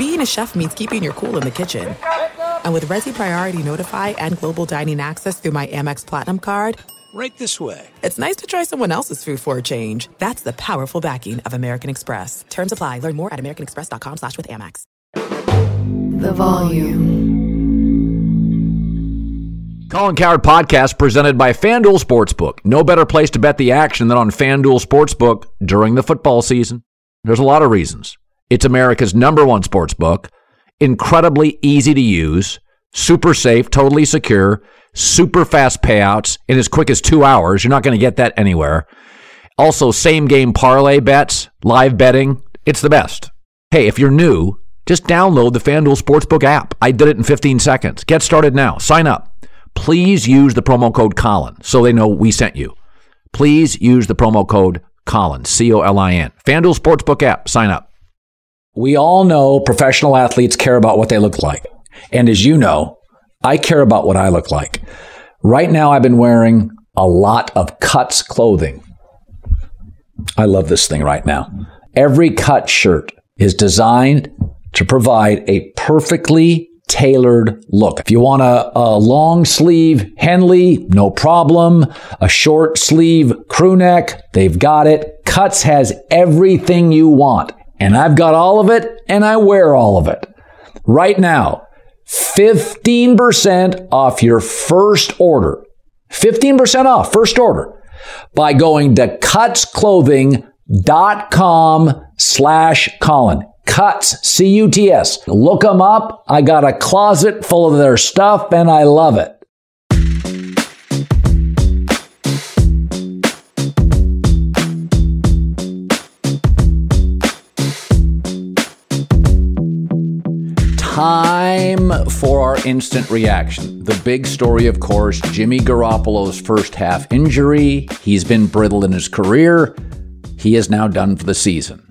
being a chef means keeping your cool in the kitchen. And with Resy Priority Notify and Global Dining Access through my Amex Platinum card, Right this way. it's nice to try someone else's food for a change. That's the powerful backing of American Express. Terms apply. Learn more at americanexpress.com slash with Amex. The volume. Colin Cowherd podcast presented by FanDuel Sportsbook. No better place to bet the action than on FanDuel Sportsbook during the football season. There's a lot of reasons. It's America's number one sports book, incredibly easy to use, super safe, totally secure, super fast payouts in as quick as two hours. You're not going to get that anywhere. Also, same game parlay bets, live betting. It's the best. Hey, if you're new, just download the FanDuel Sportsbook app. I did it in 15 seconds. Get started now. Sign up. Please use the promo code Colin so they know we sent you. Please use the promo code Colin, C O L I N. FanDuel Sportsbook app. Sign up. We all know professional athletes care about what they look like. And as you know, I care about what I look like. Right now, I've been wearing a lot of cuts clothing. I love this thing right now. Every cut shirt is designed to provide a perfectly tailored look. If you want a, a long sleeve Henley, no problem. A short sleeve crew neck, they've got it. Cuts has everything you want. And I've got all of it and I wear all of it. Right now, 15% off your first order. 15% off first order by going to cutsclothing.com slash Colin. Cuts, C-U-T-S. Look them up. I got a closet full of their stuff and I love it. Instant reaction. The big story, of course, Jimmy Garoppolo's first half injury. He's been brittle in his career. He is now done for the season.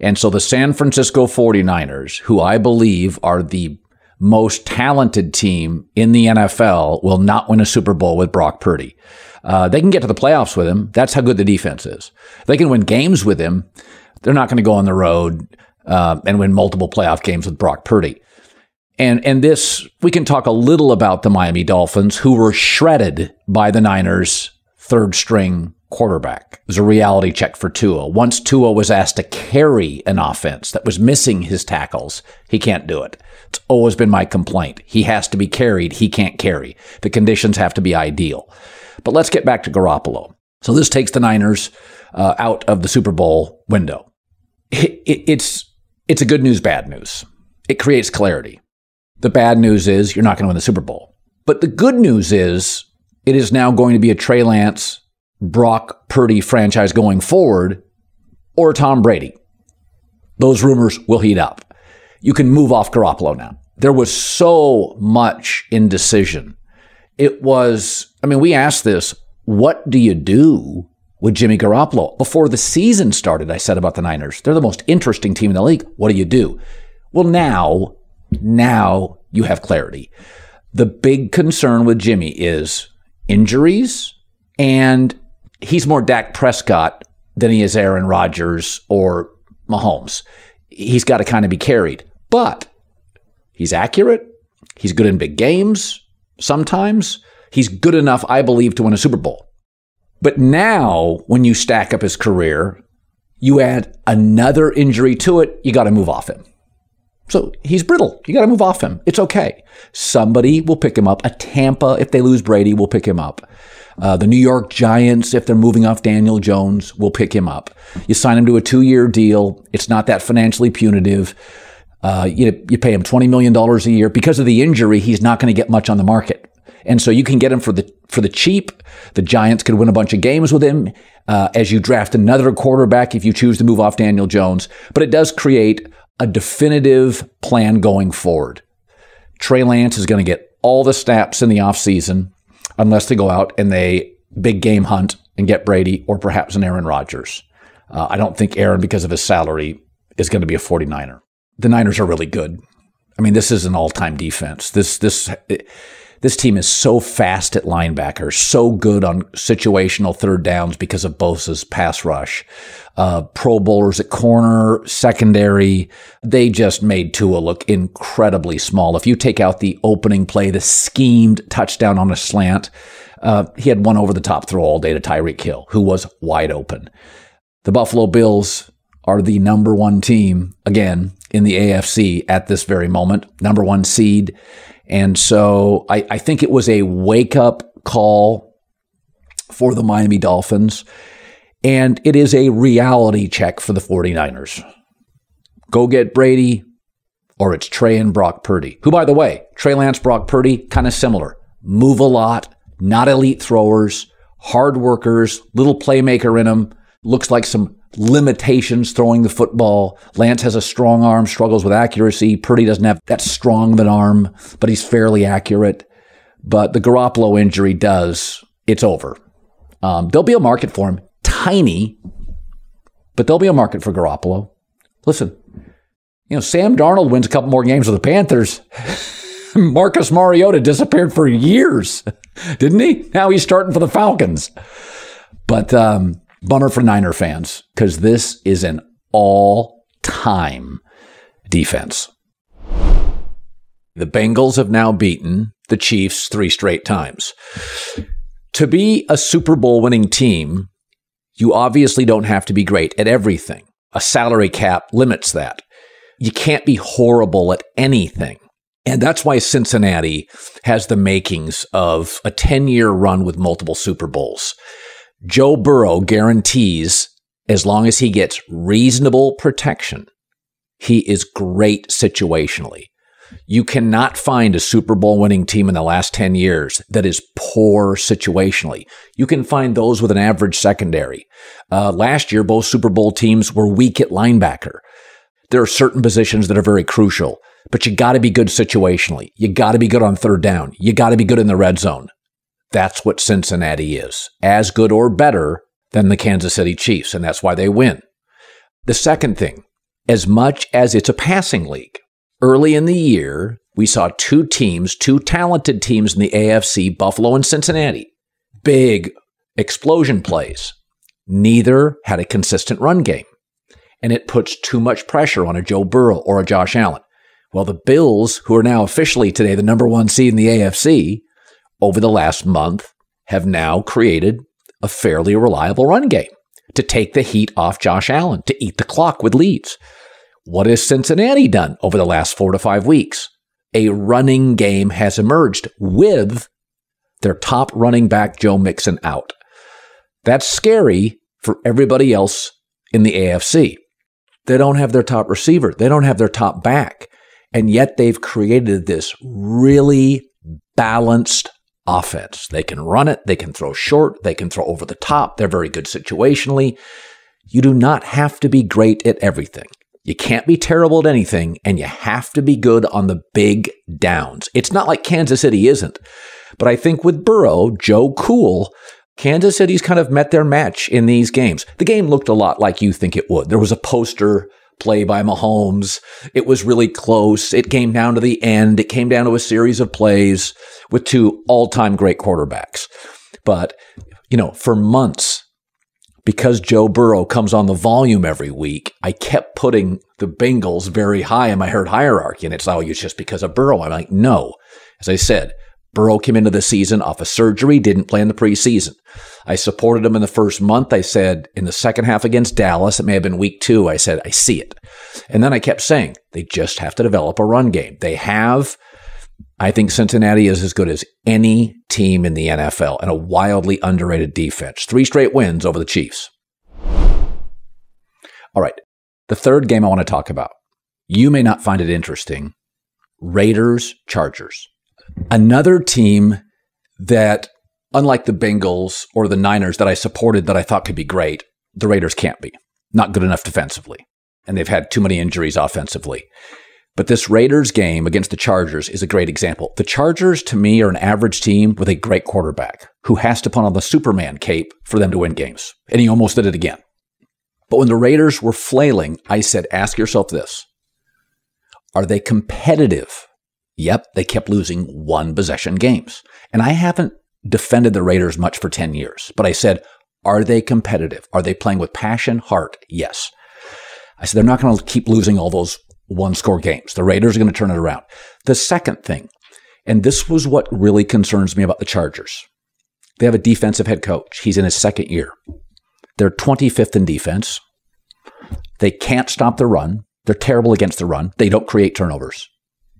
And so the San Francisco 49ers, who I believe are the most talented team in the NFL, will not win a Super Bowl with Brock Purdy. Uh, they can get to the playoffs with him. That's how good the defense is. They can win games with him. They're not going to go on the road uh, and win multiple playoff games with Brock Purdy. And and this we can talk a little about the Miami Dolphins, who were shredded by the Niners' third string quarterback. It was a reality check for Tua. Once Tua was asked to carry an offense that was missing his tackles, he can't do it. It's always been my complaint. He has to be carried. He can't carry. The conditions have to be ideal. But let's get back to Garoppolo. So this takes the Niners uh, out of the Super Bowl window. It, it, it's it's a good news, bad news. It creates clarity. The bad news is you're not going to win the Super Bowl. But the good news is it is now going to be a Trey Lance, Brock Purdy franchise going forward, or Tom Brady. Those rumors will heat up. You can move off Garoppolo now. There was so much indecision. It was, I mean, we asked this what do you do with Jimmy Garoppolo? Before the season started, I said about the Niners, they're the most interesting team in the league. What do you do? Well, now, now you have clarity. The big concern with Jimmy is injuries, and he's more Dak Prescott than he is Aaron Rodgers or Mahomes. He's got to kind of be carried, but he's accurate. He's good in big games sometimes. He's good enough, I believe, to win a Super Bowl. But now, when you stack up his career, you add another injury to it, you got to move off him. So he's brittle. You got to move off him. It's okay. Somebody will pick him up. A Tampa, if they lose Brady, will pick him up. Uh, the New York Giants, if they're moving off Daniel Jones, will pick him up. You sign him to a two year deal. It's not that financially punitive. Uh, you, you pay him $20 million a year. Because of the injury, he's not going to get much on the market. And so you can get him for the for the cheap. The Giants could win a bunch of games with him uh, as you draft another quarterback if you choose to move off Daniel Jones. But it does create a definitive plan going forward. Trey Lance is going to get all the snaps in the offseason unless they go out and they big game hunt and get Brady or perhaps an Aaron Rodgers. Uh, I don't think Aaron, because of his salary, is going to be a 49er. The Niners are really good. I mean, this is an all-time defense. This this This team is so fast at linebacker, so good on situational third downs because of Bosa's pass rush. Uh, pro bowlers at corner, secondary. They just made Tua look incredibly small. If you take out the opening play, the schemed touchdown on a slant, uh, he had one over the top throw all day to Tyreek Hill, who was wide open. The Buffalo Bills are the number one team, again, in the AFC at this very moment, number one seed. And so I, I think it was a wake up call for the Miami Dolphins. And it is a reality check for the 49ers. Go get Brady, or it's Trey and Brock Purdy, who, by the way, Trey Lance, Brock Purdy, kind of similar. Move a lot, not elite throwers, hard workers, little playmaker in them. Looks like some limitations throwing the football. Lance has a strong arm, struggles with accuracy. Purdy doesn't have that strong of an arm, but he's fairly accurate. But the Garoppolo injury does, it's over. Um, there'll be a market for him, tiny, but there'll be a market for Garoppolo. Listen, you know, Sam Darnold wins a couple more games with the Panthers. Marcus Mariota disappeared for years, didn't he? Now he's starting for the Falcons. But um, Bummer for Niner fans, because this is an all time defense. The Bengals have now beaten the Chiefs three straight times. To be a Super Bowl winning team, you obviously don't have to be great at everything. A salary cap limits that. You can't be horrible at anything. And that's why Cincinnati has the makings of a 10 year run with multiple Super Bowls. Joe Burrow guarantees as long as he gets reasonable protection, he is great situationally. You cannot find a Super Bowl winning team in the last 10 years that is poor situationally. You can find those with an average secondary. Uh, last year, both Super Bowl teams were weak at linebacker. There are certain positions that are very crucial, but you got to be good situationally. You got to be good on third down. You got to be good in the red zone. That's what Cincinnati is, as good or better than the Kansas City Chiefs, and that's why they win. The second thing, as much as it's a passing league, early in the year, we saw two teams, two talented teams in the AFC, Buffalo and Cincinnati, big explosion plays. Neither had a consistent run game, and it puts too much pressure on a Joe Burrow or a Josh Allen. Well, the Bills, who are now officially today the number one seed in the AFC, over the last month have now created a fairly reliable run game to take the heat off Josh Allen, to eat the clock with leads. What has Cincinnati done over the last four to five weeks? A running game has emerged with their top running back, Joe Mixon, out. That's scary for everybody else in the AFC. They don't have their top receiver, they don't have their top back. And yet they've created this really balanced offense. They can run it, they can throw short, they can throw over the top. They're very good situationally. You do not have to be great at everything. You can't be terrible at anything, and you have to be good on the big downs. It's not like Kansas City isn't. But I think with Burrow, Joe Cool, Kansas City's kind of met their match in these games. The game looked a lot like you think it would. There was a poster play by Mahomes. It was really close. It came down to the end. It came down to a series of plays with two all time great quarterbacks. But, you know, for months, because Joe Burrow comes on the volume every week, I kept putting the Bengals very high in my herd hierarchy. And it's, oh, it's just because of Burrow. I'm like, no. As I said, Burrow came into the season off a surgery, didn't play in the preseason. I supported him in the first month. I said in the second half against Dallas, it may have been week two, I said, I see it. And then I kept saying, they just have to develop a run game. They have. I think Cincinnati is as good as any team in the NFL and a wildly underrated defense. Three straight wins over the Chiefs. All right. The third game I want to talk about. You may not find it interesting. Raiders, Chargers. Another team that, unlike the Bengals or the Niners that I supported that I thought could be great, the Raiders can't be. Not good enough defensively. And they've had too many injuries offensively. But this Raiders game against the Chargers is a great example. The Chargers, to me, are an average team with a great quarterback who has to put on the Superman cape for them to win games. And he almost did it again. But when the Raiders were flailing, I said, ask yourself this Are they competitive Yep, they kept losing one possession games. And I haven't defended the Raiders much for 10 years, but I said, are they competitive? Are they playing with passion, heart? Yes. I said, they're not going to keep losing all those one score games. The Raiders are going to turn it around. The second thing, and this was what really concerns me about the Chargers. They have a defensive head coach. He's in his second year. They're 25th in defense. They can't stop the run. They're terrible against the run. They don't create turnovers.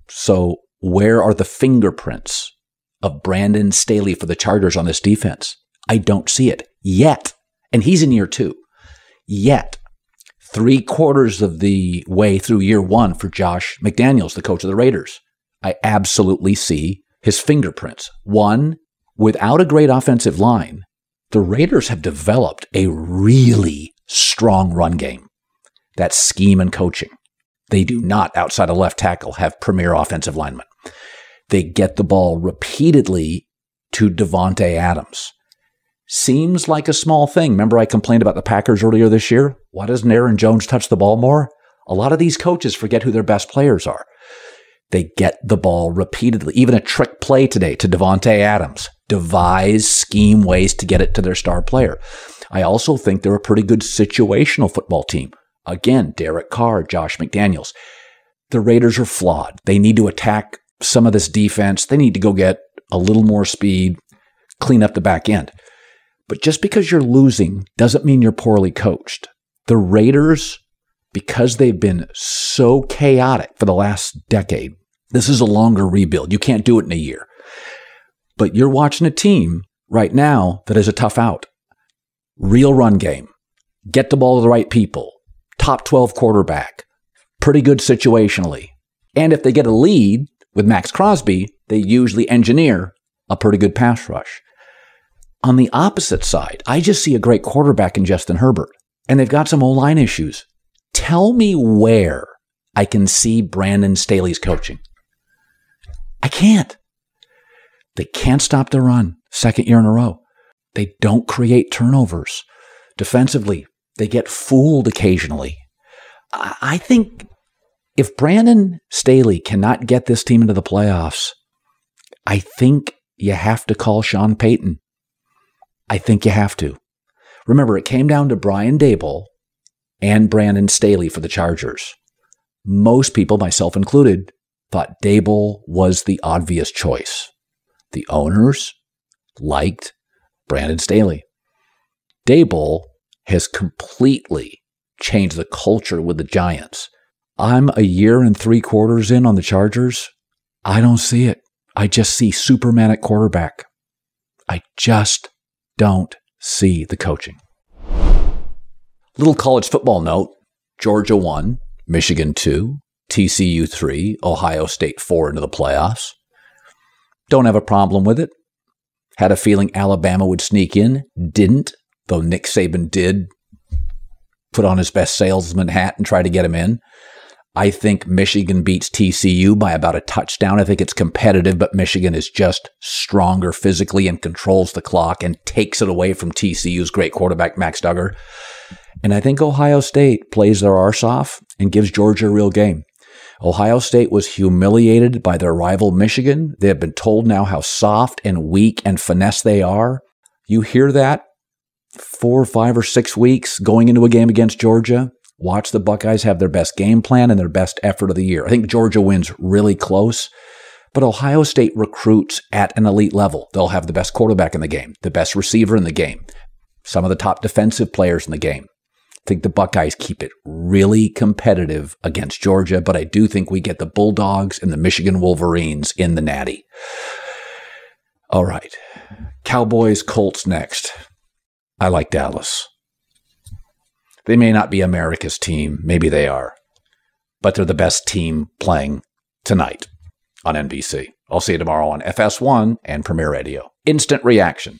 So, where are the fingerprints of Brandon Staley for the Chargers on this defense? I don't see it yet. And he's in year two. Yet, three quarters of the way through year one for Josh McDaniels, the coach of the Raiders, I absolutely see his fingerprints. One, without a great offensive line, the Raiders have developed a really strong run game. That's scheme and coaching. They do not, outside of left tackle, have premier offensive linemen. They get the ball repeatedly to Davante Adams. Seems like a small thing. Remember, I complained about the Packers earlier this year? Why doesn't Aaron Jones touch the ball more? A lot of these coaches forget who their best players are. They get the ball repeatedly. Even a trick play today to Davante Adams. Devise, scheme ways to get it to their star player. I also think they're a pretty good situational football team. Again, Derek Carr, Josh McDaniels. The Raiders are flawed. They need to attack some of this defense. They need to go get a little more speed, clean up the back end. But just because you're losing doesn't mean you're poorly coached. The Raiders, because they've been so chaotic for the last decade, this is a longer rebuild. You can't do it in a year. But you're watching a team right now that is a tough out. Real run game. Get the ball to the right people top 12 quarterback, pretty good situationally. And if they get a lead with Maxx Crosby, they usually engineer a pretty good pass rush. On the opposite side, I just see a great quarterback in Justin Herbert, and they've got some O line issues. Tell me where I can see Brandon Staley's coaching. I can't. They can't stop the run, second year in a row. They don't create turnovers. Defensively, they get fooled occasionally. I think if Brandon Staley cannot get this team into the playoffs, I think you have to call Sean Payton. I think you have to. Remember, it came down to Brian Daboll and Brandon Staley for the Chargers. Most people, myself included, thought Daboll was the obvious choice. The owners liked Brandon Staley. Dable has completely changed the culture with the Giants. I'm a year and three quarters in on the Chargers. I don't see it. I just see Superman at quarterback. I just don't see the coaching. Little college football note Georgia 1, Michigan 2, TCU 3, Ohio State 4 into the playoffs. Don't have a problem with it. Had a feeling Alabama would sneak in, didn't though Nick Saban did put on his best salesman hat and try to get him in. I think Michigan beats TCU by about a touchdown. I think it's competitive, but Michigan is just stronger physically and controls the clock and takes it away from TCU's great quarterback, Max Duggan. And I think Ohio State plays their arse off and gives Georgia a real game. Ohio State was humiliated by their rival Michigan. They have been told now how soft and weak and finesse they are. You hear that four, or five, or six weeks going into a game against Georgia. Watch the Buckeyes have their best game plan and their best effort of the year. I think Georgia wins really close, but Ohio State recruits at an elite level. They'll have the best quarterback in the game, the best receiver in the game, some of the top defensive players in the game. I think the Buckeyes keep it really competitive against Georgia, but I do think we get the Bulldogs and the Michigan Wolverines in the Natty. All right. Cowboys, Colts next. I like Dallas. They may not be America's team, maybe they are, but they're the best team playing tonight on NBC. I'll see you tomorrow on FS1 and Premiere Radio. Instant reaction.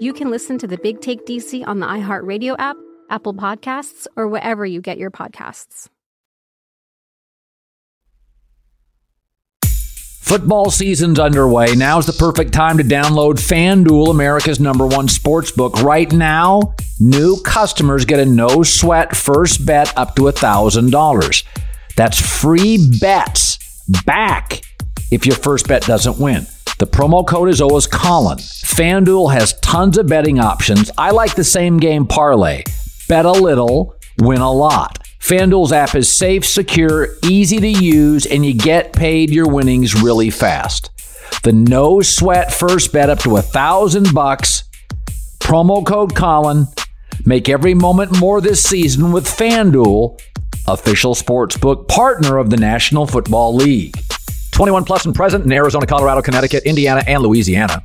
you can listen to the Big Take DC on the iHeartRadio app, Apple Podcasts, or wherever you get your podcasts. Football season's underway. Now's the perfect time to download FanDuel, America's number one sports book. Right now, new customers get a no sweat first bet up to $1,000. That's free bets back if your first bet doesn't win. The promo code is always Colin. FanDuel has tons of betting options. I like the same game parlay. Bet a little, win a lot. FanDuel's app is safe, secure, easy to use, and you get paid your winnings really fast. The no sweat first bet up to a thousand bucks. Promo code Colin. Make every moment more this season with FanDuel, official sportsbook partner of the National Football League. 21 plus and present in Arizona, Colorado, Connecticut, Indiana, and Louisiana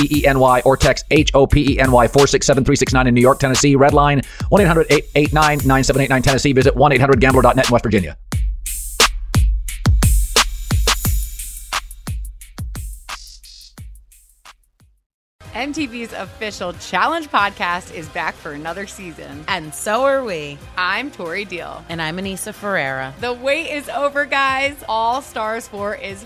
P-E-N-Y or text H-O-P-E-N-Y 467-369 in New York, Tennessee. Red line 1-800-889-9789 Tennessee. Visit 1-800-GAMBLER.net in West Virginia. MTV's official Challenge podcast is back for another season. And so are we. I'm Tori Deal. And I'm Aneesa Ferreira. The wait is over, guys. All Stars 4 is